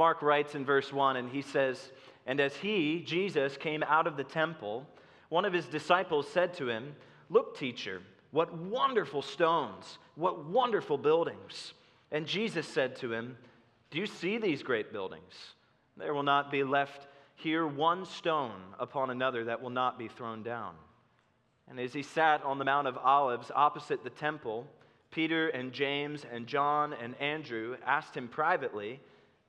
Mark writes in verse 1, and he says, And as he, Jesus, came out of the temple, one of his disciples said to him, Look, teacher, what wonderful stones, what wonderful buildings. And Jesus said to him, Do you see these great buildings? There will not be left here one stone upon another that will not be thrown down. And as he sat on the Mount of Olives opposite the temple, Peter and James and John and Andrew asked him privately,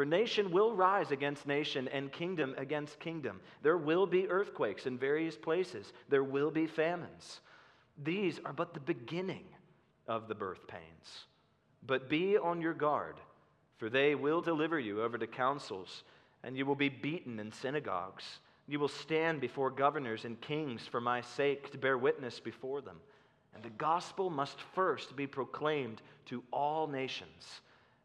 For nation will rise against nation and kingdom against kingdom. There will be earthquakes in various places, there will be famines. These are but the beginning of the birth pains. But be on your guard, for they will deliver you over to councils, and you will be beaten in synagogues. You will stand before governors and kings for my sake to bear witness before them. And the gospel must first be proclaimed to all nations.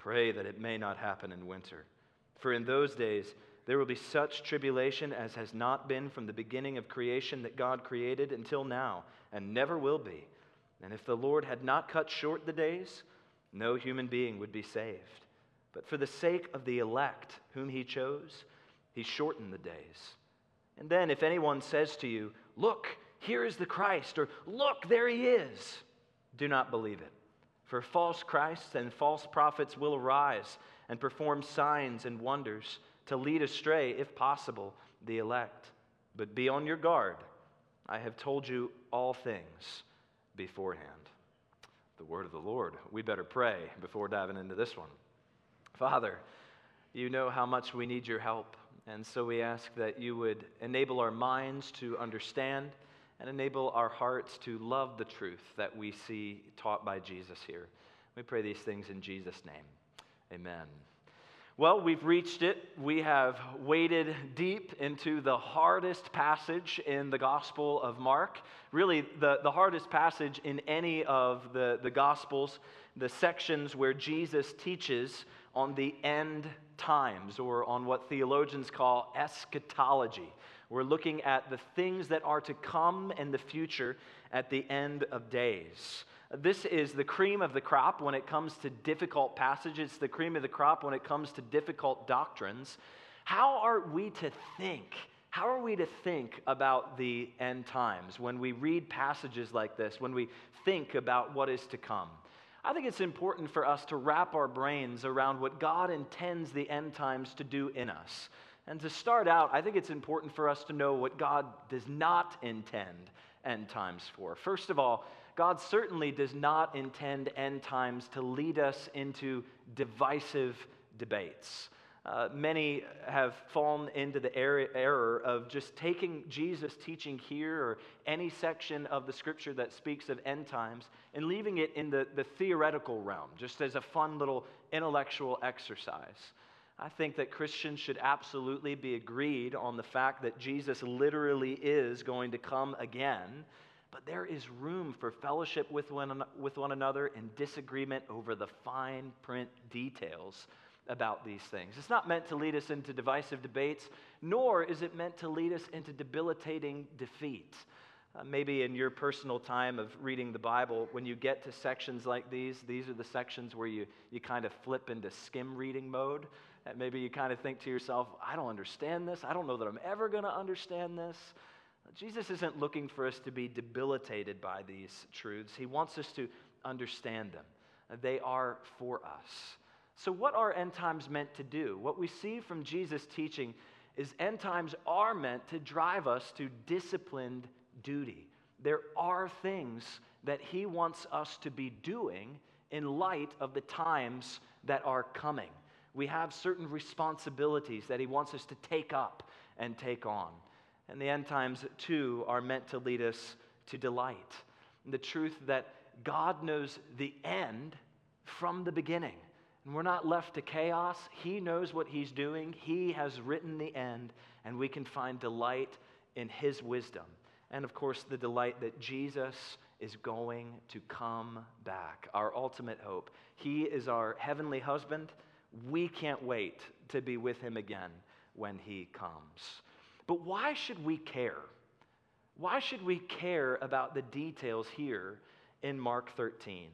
Pray that it may not happen in winter. For in those days there will be such tribulation as has not been from the beginning of creation that God created until now, and never will be. And if the Lord had not cut short the days, no human being would be saved. But for the sake of the elect whom he chose, he shortened the days. And then, if anyone says to you, Look, here is the Christ, or Look, there he is, do not believe it. For false Christs and false prophets will arise and perform signs and wonders to lead astray, if possible, the elect. But be on your guard. I have told you all things beforehand. The word of the Lord. We better pray before diving into this one. Father, you know how much we need your help. And so we ask that you would enable our minds to understand and enable our hearts to love the truth that we see taught by Jesus here. We pray these things in Jesus' name. Amen. Well, we've reached it. We have waded deep into the hardest passage in the Gospel of Mark. Really, the, the hardest passage in any of the, the Gospels, the sections where Jesus teaches on the end times, or on what theologians call eschatology. We're looking at the things that are to come in the future at the end of days. This is the cream of the crop when it comes to difficult passages, the cream of the crop when it comes to difficult doctrines. How are we to think? How are we to think about the end times when we read passages like this, when we think about what is to come? I think it's important for us to wrap our brains around what God intends the end times to do in us. And to start out, I think it's important for us to know what God does not intend end times for. First of all, God certainly does not intend end times to lead us into divisive debates. Uh, many have fallen into the error of just taking Jesus' teaching here or any section of the scripture that speaks of end times and leaving it in the, the theoretical realm, just as a fun little intellectual exercise. I think that Christians should absolutely be agreed on the fact that Jesus literally is going to come again, but there is room for fellowship with one, with one another and disagreement over the fine print details about these things. It's not meant to lead us into divisive debates, nor is it meant to lead us into debilitating defeat. Uh, maybe in your personal time of reading the Bible, when you get to sections like these, these are the sections where you, you kind of flip into skim reading mode. And maybe you kind of think to yourself, I don't understand this. I don't know that I'm ever going to understand this. Jesus isn't looking for us to be debilitated by these truths. He wants us to understand them. They are for us. So, what are end times meant to do? What we see from Jesus' teaching is end times are meant to drive us to disciplined duty. There are things that he wants us to be doing in light of the times that are coming. We have certain responsibilities that he wants us to take up and take on. And the end times, too, are meant to lead us to delight. The truth that God knows the end from the beginning. And we're not left to chaos. He knows what He's doing, He has written the end, and we can find delight in His wisdom and of course, the delight that Jesus is going to come back, our ultimate hope. He is our heavenly husband. We can't wait to be with him again when he comes. But why should we care? Why should we care about the details here in Mark 13?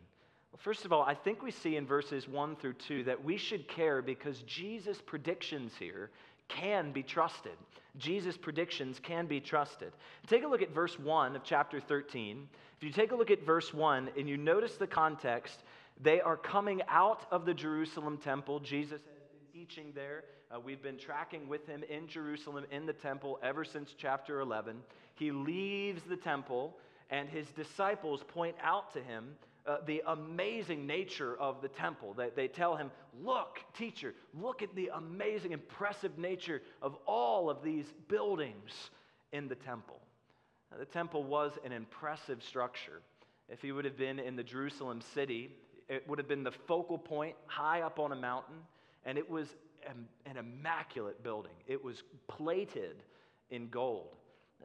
Well, first of all, I think we see in verses 1 through 2 that we should care because Jesus' predictions here can be trusted. Jesus' predictions can be trusted. Take a look at verse 1 of chapter 13. If you take a look at verse 1 and you notice the context, they are coming out of the Jerusalem temple. Jesus has been teaching there. Uh, we've been tracking with him in Jerusalem in the temple ever since chapter 11. He leaves the temple, and his disciples point out to him uh, the amazing nature of the temple. They, they tell him, Look, teacher, look at the amazing, impressive nature of all of these buildings in the temple. Now, the temple was an impressive structure. If he would have been in the Jerusalem city, it would have been the focal point high up on a mountain, and it was an immaculate building. It was plated in gold.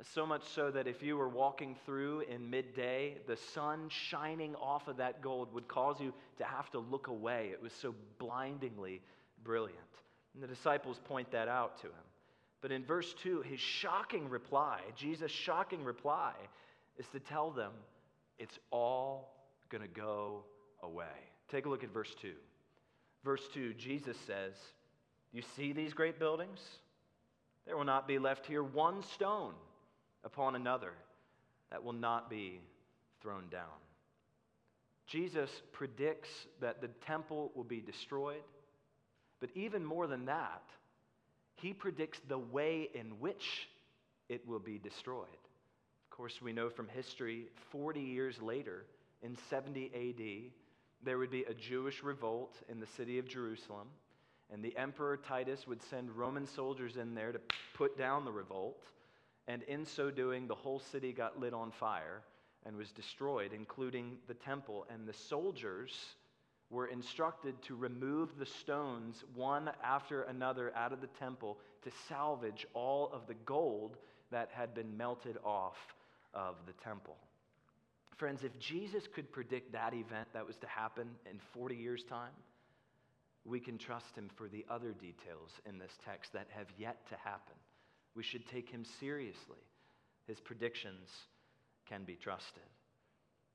So much so that if you were walking through in midday, the sun shining off of that gold would cause you to have to look away. It was so blindingly brilliant. And the disciples point that out to him. But in verse 2, his shocking reply, Jesus' shocking reply, is to tell them it's all going to go away. Take a look at verse 2. Verse 2, Jesus says, You see these great buildings? There will not be left here one stone upon another that will not be thrown down. Jesus predicts that the temple will be destroyed, but even more than that, he predicts the way in which it will be destroyed. Of course, we know from history, 40 years later, in 70 AD, there would be a Jewish revolt in the city of Jerusalem, and the Emperor Titus would send Roman soldiers in there to put down the revolt. And in so doing, the whole city got lit on fire and was destroyed, including the temple. And the soldiers were instructed to remove the stones one after another out of the temple to salvage all of the gold that had been melted off of the temple. Friends, if Jesus could predict that event that was to happen in 40 years' time, we can trust him for the other details in this text that have yet to happen. We should take him seriously. His predictions can be trusted.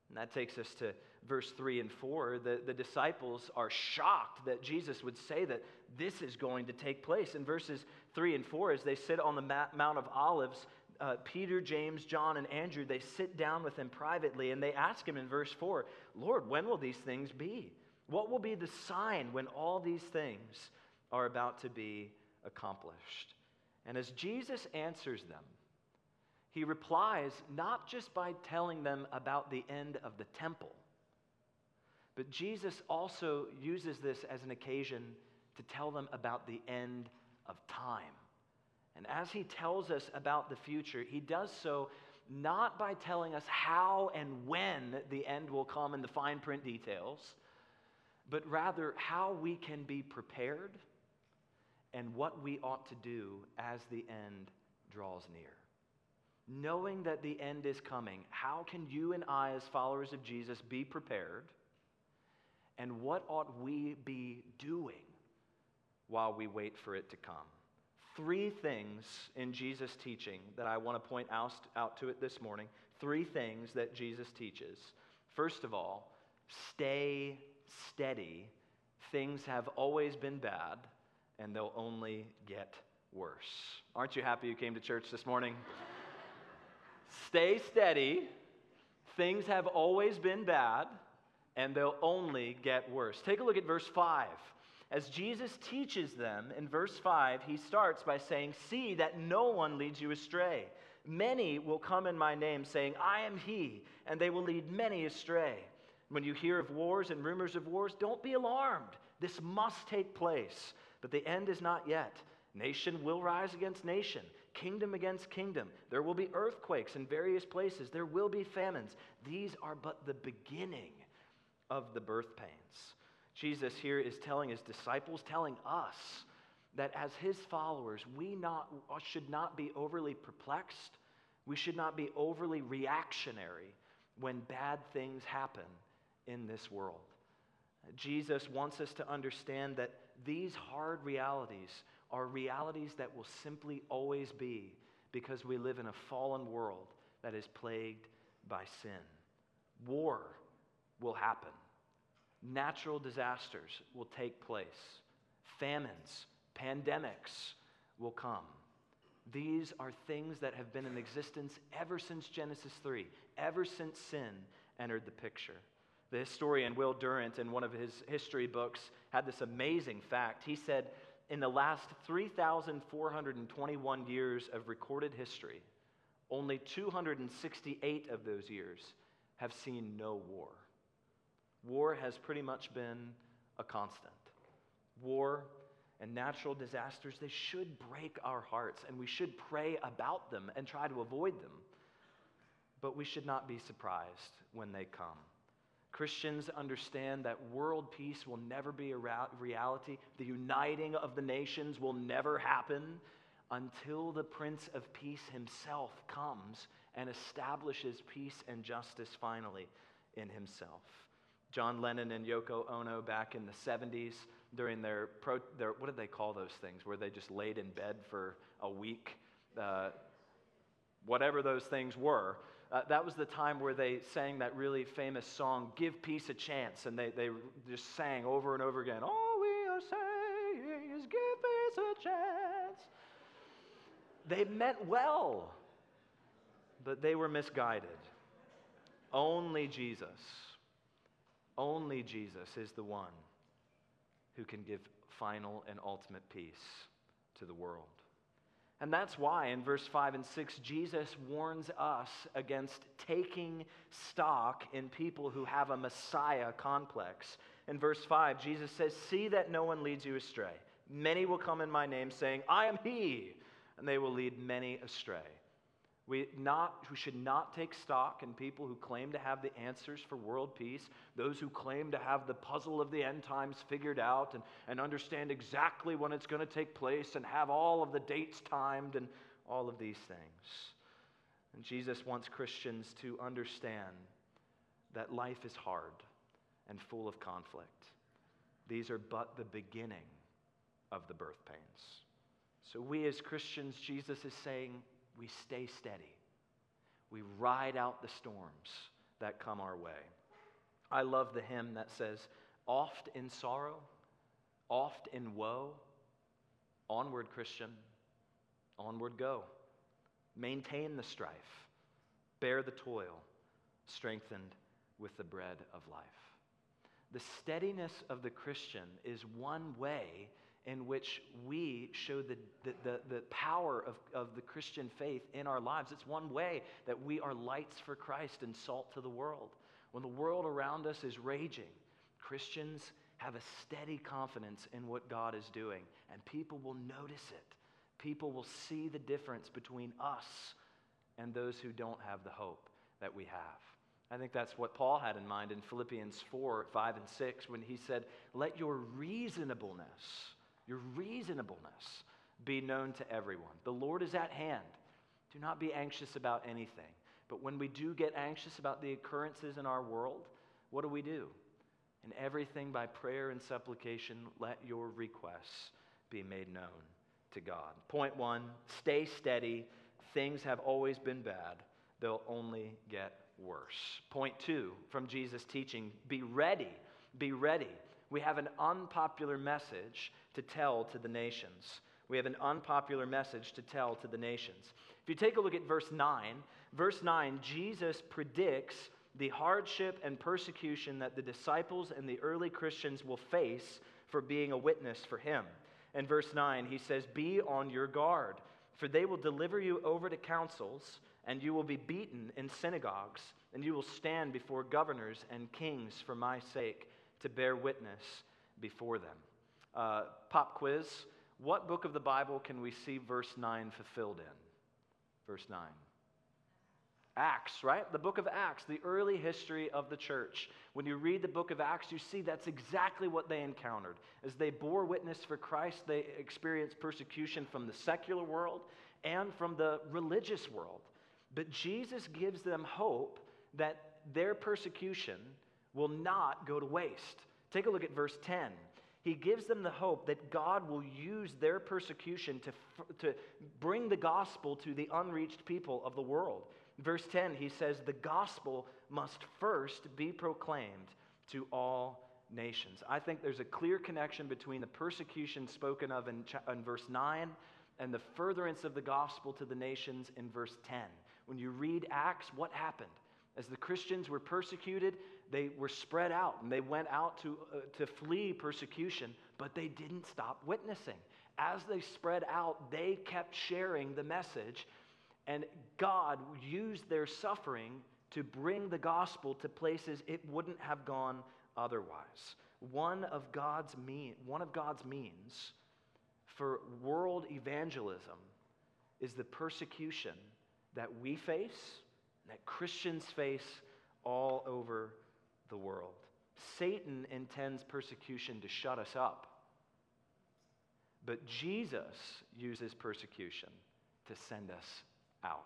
And that takes us to verse 3 and 4. The, the disciples are shocked that Jesus would say that this is going to take place. In verses 3 and 4, as they sit on the Mount of Olives, uh, Peter, James, John, and Andrew, they sit down with him privately and they ask him in verse 4 Lord, when will these things be? What will be the sign when all these things are about to be accomplished? And as Jesus answers them, he replies not just by telling them about the end of the temple, but Jesus also uses this as an occasion to tell them about the end of time. And as he tells us about the future, he does so not by telling us how and when the end will come in the fine print details, but rather how we can be prepared and what we ought to do as the end draws near. Knowing that the end is coming, how can you and I, as followers of Jesus, be prepared? And what ought we be doing while we wait for it to come. Three things in Jesus' teaching that I want to point out, out to it this morning. Three things that Jesus teaches. First of all, stay steady. Things have always been bad, and they'll only get worse. Aren't you happy you came to church this morning? stay steady. Things have always been bad, and they'll only get worse. Take a look at verse 5. As Jesus teaches them in verse 5, he starts by saying, See that no one leads you astray. Many will come in my name, saying, I am he, and they will lead many astray. When you hear of wars and rumors of wars, don't be alarmed. This must take place, but the end is not yet. Nation will rise against nation, kingdom against kingdom. There will be earthquakes in various places, there will be famines. These are but the beginning of the birth pains. Jesus here is telling his disciples, telling us that as his followers, we not, should not be overly perplexed. We should not be overly reactionary when bad things happen in this world. Jesus wants us to understand that these hard realities are realities that will simply always be because we live in a fallen world that is plagued by sin. War will happen. Natural disasters will take place. Famines, pandemics will come. These are things that have been in existence ever since Genesis 3, ever since sin entered the picture. The historian Will Durant, in one of his history books, had this amazing fact. He said, in the last 3,421 years of recorded history, only 268 of those years have seen no war. War has pretty much been a constant. War and natural disasters, they should break our hearts, and we should pray about them and try to avoid them. But we should not be surprised when they come. Christians understand that world peace will never be a reality. The uniting of the nations will never happen until the Prince of Peace himself comes and establishes peace and justice finally in himself. John Lennon and Yoko Ono back in the 70s during their, pro, their what did they call those things, where they just laid in bed for a week? Uh, whatever those things were. Uh, that was the time where they sang that really famous song, Give Peace a Chance. And they, they just sang over and over again, All we are saying is give peace a chance. They meant well, but they were misguided. Only Jesus only Jesus is the one who can give final and ultimate peace to the world. And that's why in verse 5 and 6, Jesus warns us against taking stock in people who have a Messiah complex. In verse 5, Jesus says, See that no one leads you astray. Many will come in my name, saying, I am he, and they will lead many astray. We, not, we should not take stock in people who claim to have the answers for world peace, those who claim to have the puzzle of the end times figured out and, and understand exactly when it's going to take place and have all of the dates timed and all of these things. And Jesus wants Christians to understand that life is hard and full of conflict. These are but the beginning of the birth pains. So, we as Christians, Jesus is saying, we stay steady. We ride out the storms that come our way. I love the hymn that says, Oft in sorrow, oft in woe, onward, Christian, onward go. Maintain the strife, bear the toil, strengthened with the bread of life. The steadiness of the Christian is one way in which we show the, the, the, the, power of, of the Christian faith in our lives. It's one way that we are lights for Christ and salt to the world. When the world around us is raging, Christians have a steady confidence in what God is doing, and people will notice it. People will see the difference between us and those who don't have the hope that we have. I think that's what Paul had in mind in Philippians 4, 5, and 6 when he said, Let your reasonableness your reasonableness be known to everyone. The Lord is at hand. Do not be anxious about anything. But when we do get anxious about the occurrences in our world, what do we do? In everything by prayer and supplication, let your requests be made known to God. Point one stay steady. Things have always been bad, they'll only get worse. Point two from Jesus' teaching be ready. Be ready. We have an unpopular message to tell to the nations. We have an unpopular message to tell to the nations. If you take a look at verse 9, verse 9, Jesus predicts the hardship and persecution that the disciples and the early Christians will face for being a witness for him. In verse 9, he says, Be on your guard, for they will deliver you over to councils, and you will be beaten in synagogues, and you will stand before governors and kings for my sake to bear witness before them. Uh, pop quiz What book of the Bible can we see verse 9 fulfilled in? Verse 9. Acts, right? The book of Acts, the early history of the church. When you read the book of Acts, you see that's exactly what they encountered. As they bore witness for Christ, they experienced persecution from the secular world and from the religious world. But Jesus gives them hope that their persecution will not go to waste. Take a look at verse 10. He gives them the hope that God will use their persecution to, to bring the gospel to the unreached people of the world. Verse 10, he says, The gospel must first be proclaimed to all nations. I think there's a clear connection between the persecution spoken of in, in verse 9 and the furtherance of the gospel to the nations in verse 10. When you read Acts, what happened? As the Christians were persecuted, they were spread out and they went out to, uh, to flee persecution, but they didn't stop witnessing. As they spread out, they kept sharing the message and God used their suffering to bring the gospel to places it wouldn't have gone otherwise. One of God's, mean, one of God's means for world evangelism is the persecution that we face, that Christians face all over the world. Satan intends persecution to shut us up, but Jesus uses persecution to send us out.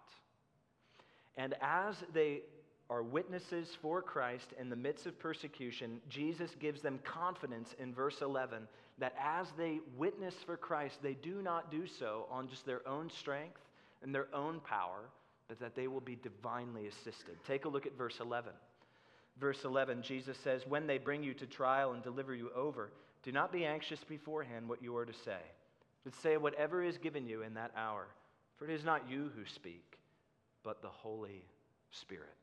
And as they are witnesses for Christ in the midst of persecution, Jesus gives them confidence in verse 11 that as they witness for Christ, they do not do so on just their own strength and their own power, but that they will be divinely assisted. Take a look at verse 11. Verse 11, Jesus says, When they bring you to trial and deliver you over, do not be anxious beforehand what you are to say, but say whatever is given you in that hour for it is not you who speak, but the Holy Spirit.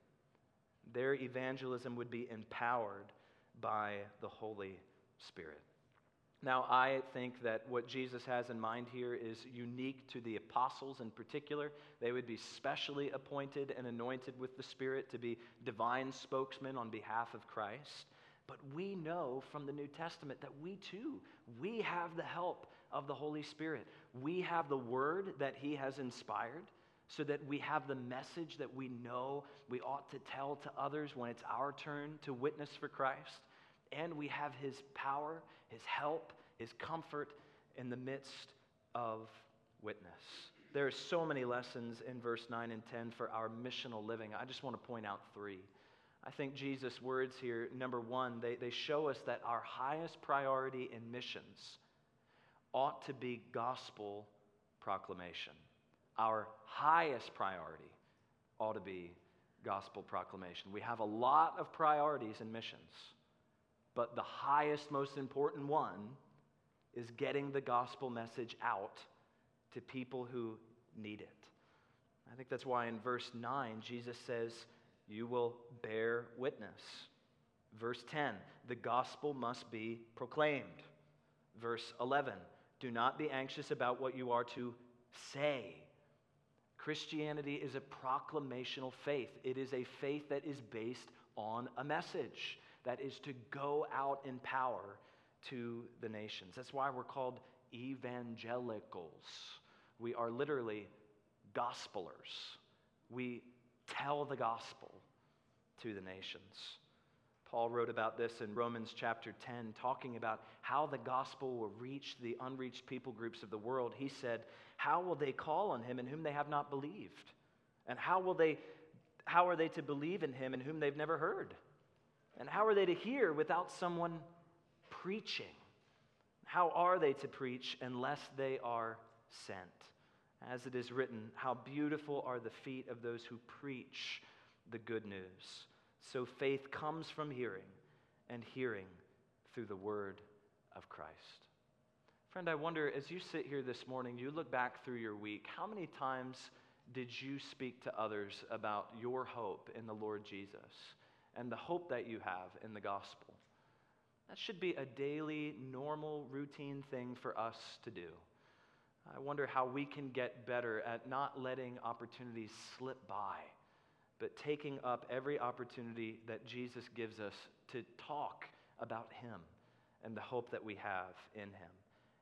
Their evangelism would be empowered by the Holy Spirit. Now, I think that what Jesus has in mind here is unique to the apostles in particular. They would be specially appointed and anointed with the Spirit to be divine spokesmen on behalf of Christ. But we know from the New Testament that we too, we have the help of the Holy Spirit. We have the word that He has inspired so that we have the message that we know we ought to tell to others when it's our turn to witness for Christ. And we have His power, His help, His comfort in the midst of witness. There are so many lessons in verse 9 and 10 for our missional living. I just want to point out three. I think Jesus' words here, number one, they, they show us that our highest priority in missions ought to be gospel proclamation. Our highest priority ought to be gospel proclamation. We have a lot of priorities in missions, but the highest, most important one is getting the gospel message out to people who need it. I think that's why in verse 9, Jesus says, You will bear witness. Verse 10, the gospel must be proclaimed. Verse 11, do not be anxious about what you are to say. Christianity is a proclamational faith. It is a faith that is based on a message that is to go out in power to the nations. That's why we're called evangelicals. We are literally gospelers. We tell the gospel to the nations. Paul wrote about this in Romans chapter 10, talking about how the gospel will reach the unreached people groups of the world. He said, How will they call on him in whom they have not believed? And how will they how are they to believe in him in whom they've never heard? And how are they to hear without someone preaching? How are they to preach unless they are sent? As it is written, How beautiful are the feet of those who preach the good news. So faith comes from hearing, and hearing through the word of Christ. Friend, I wonder as you sit here this morning, you look back through your week, how many times did you speak to others about your hope in the Lord Jesus and the hope that you have in the gospel? That should be a daily, normal, routine thing for us to do. I wonder how we can get better at not letting opportunities slip by, but taking up every opportunity that Jesus gives us to talk about Him and the hope that we have in Him.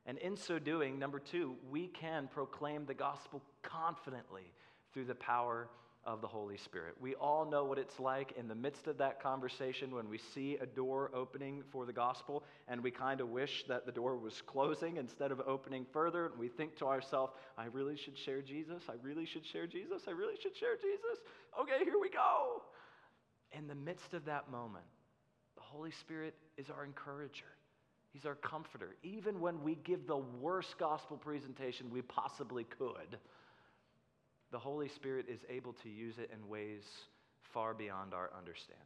And in so doing, number two, we can proclaim the gospel confidently through the power of the Holy Spirit. We all know what it's like in the midst of that conversation when we see a door opening for the gospel and we kind of wish that the door was closing instead of opening further. And we think to ourselves, I really should share Jesus. I really should share Jesus. I really should share Jesus. Okay, here we go. In the midst of that moment, the Holy Spirit is our encourager. He's our comforter. Even when we give the worst gospel presentation we possibly could, the Holy Spirit is able to use it in ways far beyond our understanding.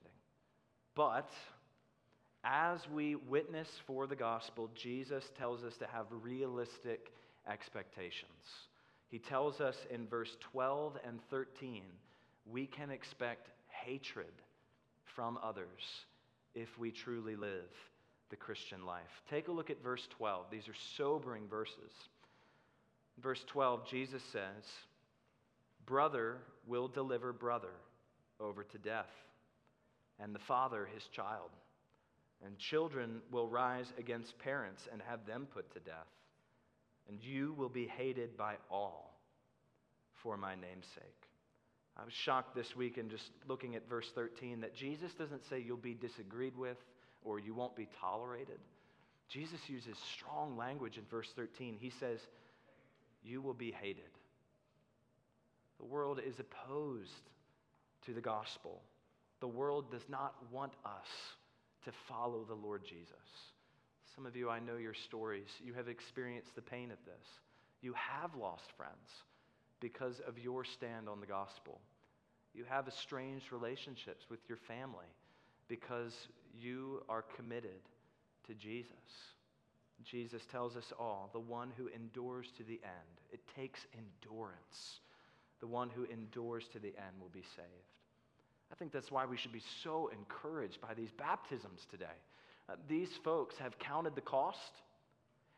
But as we witness for the gospel, Jesus tells us to have realistic expectations. He tells us in verse 12 and 13 we can expect hatred from others if we truly live the Christian life. Take a look at verse 12. These are sobering verses. Verse 12, Jesus says, Brother will deliver brother over to death, and the father his child. And children will rise against parents and have them put to death. And you will be hated by all for my name's sake. I was shocked this week in just looking at verse 13 that Jesus doesn't say you'll be disagreed with or you won't be tolerated. Jesus uses strong language in verse 13. He says, You will be hated. The world is opposed to the gospel. The world does not want us to follow the Lord Jesus. Some of you, I know your stories. You have experienced the pain of this. You have lost friends because of your stand on the gospel. You have estranged relationships with your family because you are committed to Jesus. Jesus tells us all the one who endures to the end. It takes endurance. The one who endures to the end will be saved. I think that's why we should be so encouraged by these baptisms today. Uh, these folks have counted the cost,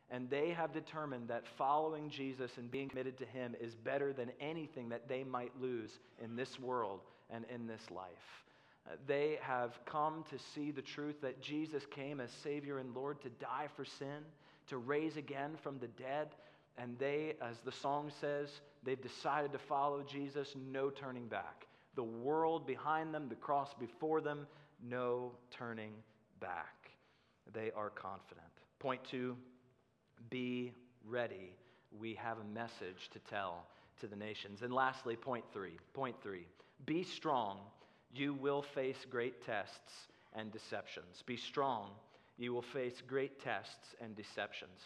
and they have determined that following Jesus and being committed to Him is better than anything that they might lose in this world and in this life. Uh, they have come to see the truth that Jesus came as Savior and Lord to die for sin, to raise again from the dead. And they, as the song says, they've decided to follow Jesus, no turning back. The world behind them, the cross before them, no turning back. They are confident. Point two be ready. We have a message to tell to the nations. And lastly, point three. Point three be strong you will face great tests and deceptions. Be strong. You will face great tests and deceptions.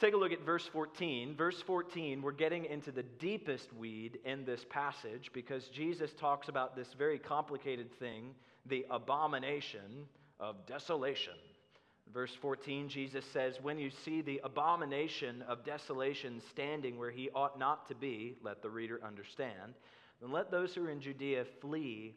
Take a look at verse 14. Verse 14, we're getting into the deepest weed in this passage because Jesus talks about this very complicated thing, the abomination of desolation. Verse 14, Jesus says, When you see the abomination of desolation standing where he ought not to be, let the reader understand, then let those who are in Judea flee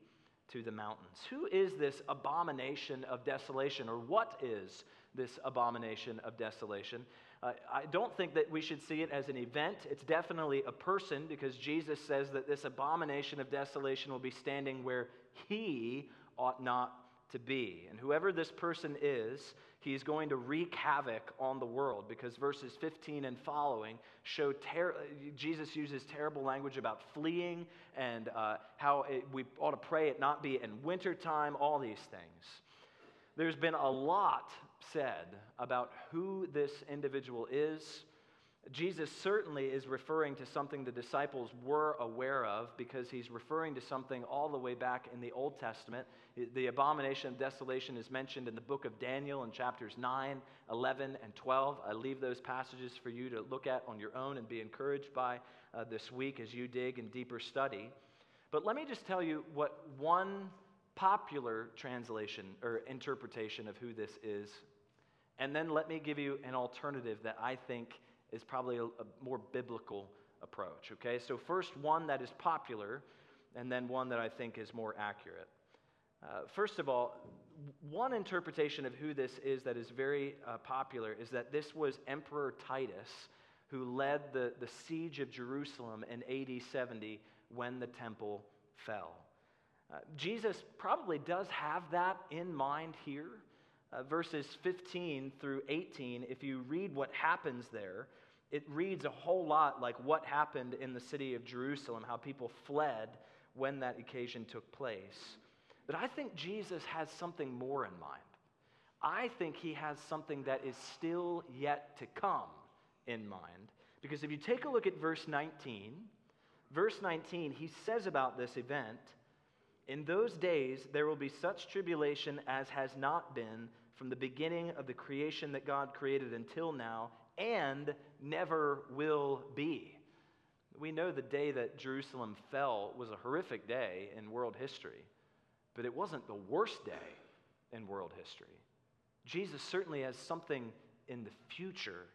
to the mountains. Who is this abomination of desolation, or what is this abomination of desolation? Uh, I don't think that we should see it as an event. It's definitely a person because Jesus says that this abomination of desolation will be standing where he ought not to be. And whoever this person is, he's going to wreak havoc on the world because verses 15 and following show ter- Jesus uses terrible language about fleeing and uh, how it, we ought to pray it not be in wintertime, all these things. There's been a lot said about who this individual is Jesus certainly is referring to something the disciples were aware of because he's referring to something all the way back in the Old Testament. The abomination of desolation is mentioned in the book of Daniel in chapters 9, 11, and 12. I leave those passages for you to look at on your own and be encouraged by uh, this week as you dig in deeper study. But let me just tell you what one popular translation or interpretation of who this is, and then let me give you an alternative that I think is probably a, a more biblical approach. Okay, so first one that is popular, and then one that I think is more accurate. Uh, first of all, one interpretation of who this is that is very uh, popular is that this was Emperor Titus who led the, the siege of Jerusalem in AD 70 when the temple fell. Uh, Jesus probably does have that in mind here. Uh, verses 15 through 18, if you read what happens there, it reads a whole lot like what happened in the city of Jerusalem, how people fled when that occasion took place. But I think Jesus has something more in mind. I think he has something that is still yet to come in mind. Because if you take a look at verse 19, verse 19, he says about this event, In those days there will be such tribulation as has not been from the beginning of the creation that God created until now, and never will be. We know the day that Jerusalem fell was a horrific day in world history, but it wasn't the worst day in world history. Jesus certainly has something in the future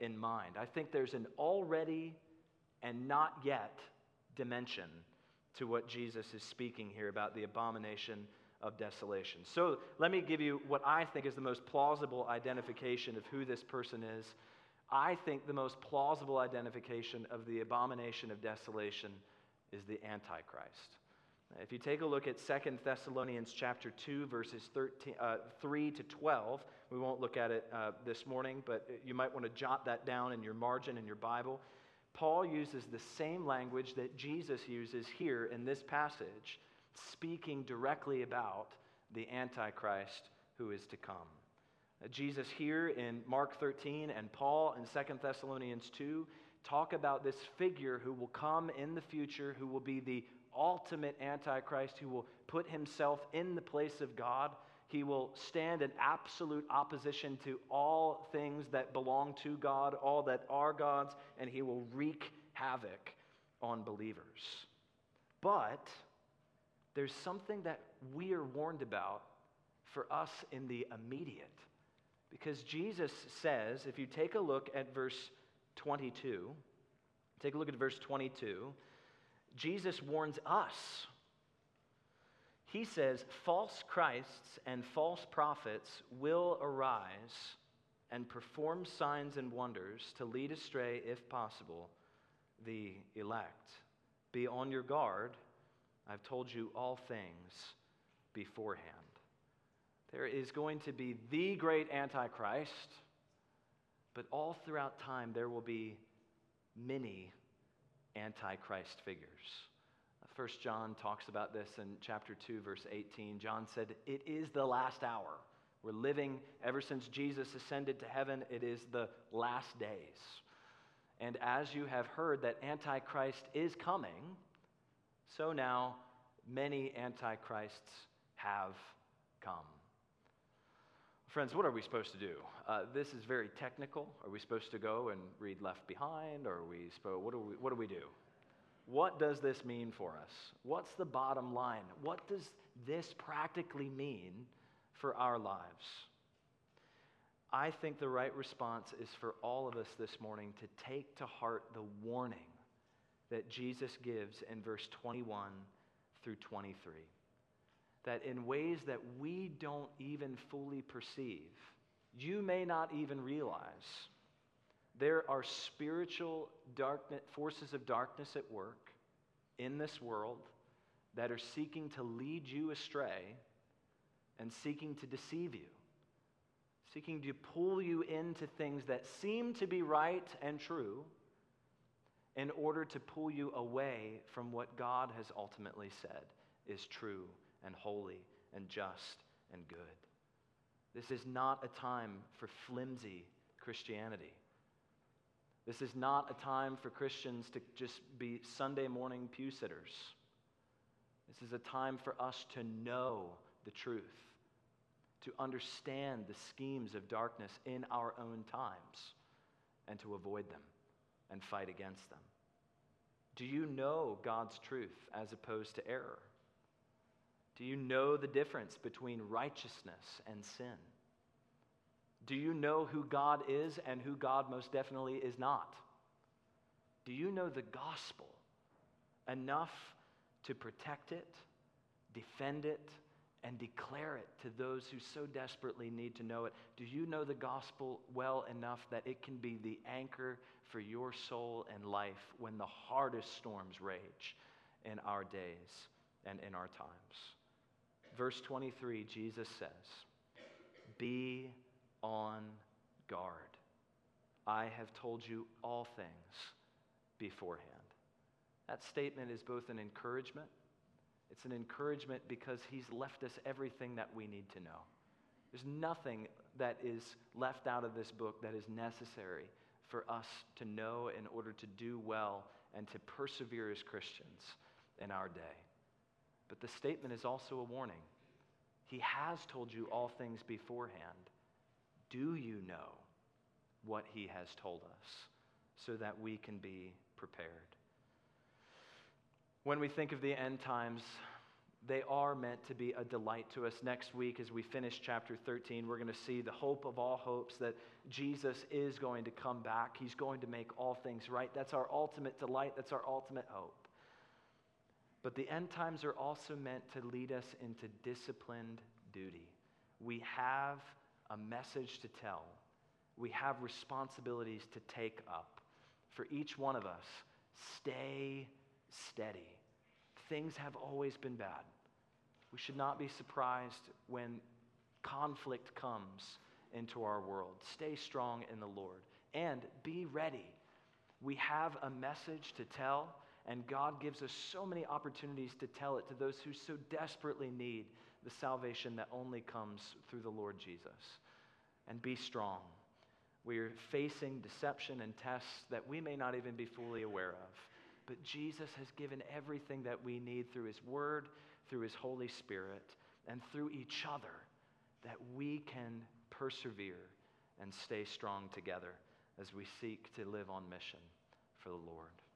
in mind. I think there's an already and not yet dimension to what Jesus is speaking here about the abomination of desolation. So let me give you what I think is the most plausible identification of who this person is I think the most plausible identification of the abomination of desolation is the Antichrist. If you take a look at Second Thessalonians chapter 2, verses 13, uh, 3 to 12, we won't look at it uh, this morning, but you might want to jot that down in your margin in your Bible. Paul uses the same language that Jesus uses here in this passage, speaking directly about the Antichrist who is to come. Jesus here in Mark 13 and Paul in 2 Thessalonians 2 talk about this figure who will come in the future, who will be the ultimate Antichrist, who will put himself in the place of God. He will stand in absolute opposition to all things that belong to God, all that are God's, and he will wreak havoc on believers. But there's something that we are warned about for us in the immediate. Because Jesus says, if you take a look at verse 22, take a look at verse 22, Jesus warns us. He says, false Christs and false prophets will arise and perform signs and wonders to lead astray, if possible, the elect. Be on your guard. I've told you all things beforehand. There is going to be the great Antichrist, but all throughout time there will be many Antichrist figures. First John talks about this in chapter 2, verse 18. John said, It is the last hour. We're living ever since Jesus ascended to heaven, it is the last days. And as you have heard that Antichrist is coming, so now many Antichrists have come. Friends, what are we supposed to do? Uh, this is very technical. Are we supposed to go and read Left Behind? Or are we supposed, what, do we, what do we do? What does this mean for us? What's the bottom line? What does this practically mean for our lives? I think the right response is for all of us this morning to take to heart the warning that Jesus gives in verse 21 through 23 that in ways that we don't even fully perceive, you may not even realize, there are spiritual darkness, forces of darkness at work in this world that are seeking to lead you astray and seeking to deceive you, seeking to pull you into things that seem to be right and true in order to pull you away from what God has ultimately said is true and holy and just and good. This is not a time for flimsy Christianity. This is not a time for Christians to just be Sunday morning pew sitters. This is a time for us to know the truth, to understand the schemes of darkness in our own times, and to avoid them and fight against them. Do you know God's truth as opposed to error? Do you know the difference between righteousness and sin? Do you know who God is and who God most definitely is not? Do you know the gospel enough to protect it, defend it, and declare it to those who so desperately need to know it? Do you know the gospel well enough that it can be the anchor for your soul and life when the hardest storms rage in our days and in our times? Verse 23, Jesus says, Be on guard. I have told you all things beforehand. That statement is both an encouragement, it's an encouragement because he's left us everything that we need to know. There's nothing that is left out of this book that is necessary for us to know in order to do well and to persevere as Christians in our day. But the statement is also a warning. He has told you all things beforehand. Do you know what He has told us so that we can be prepared? When we think of the end times, they are meant to be a delight to us. Next week, as we finish chapter 13, we're going to see the hope of all hopes that Jesus is going to come back. He's going to make all things right. That's our ultimate delight, that's our ultimate hope. But the end times are also meant to lead us into disciplined duty. We have a message to tell, we have responsibilities to take up. For each one of us, stay steady. Things have always been bad. We should not be surprised when conflict comes into our world. Stay strong in the Lord and be ready. We have a message to tell, and God gives us so many opportunities to tell it to those who so desperately need the salvation that only comes through the Lord Jesus and be strong. We're facing deception and tests that we may not even be fully aware of. But Jesus has given everything that we need through His Word, through His Holy Spirit, and through each other that we can persevere and stay strong together as we seek to live on mission for the Lord.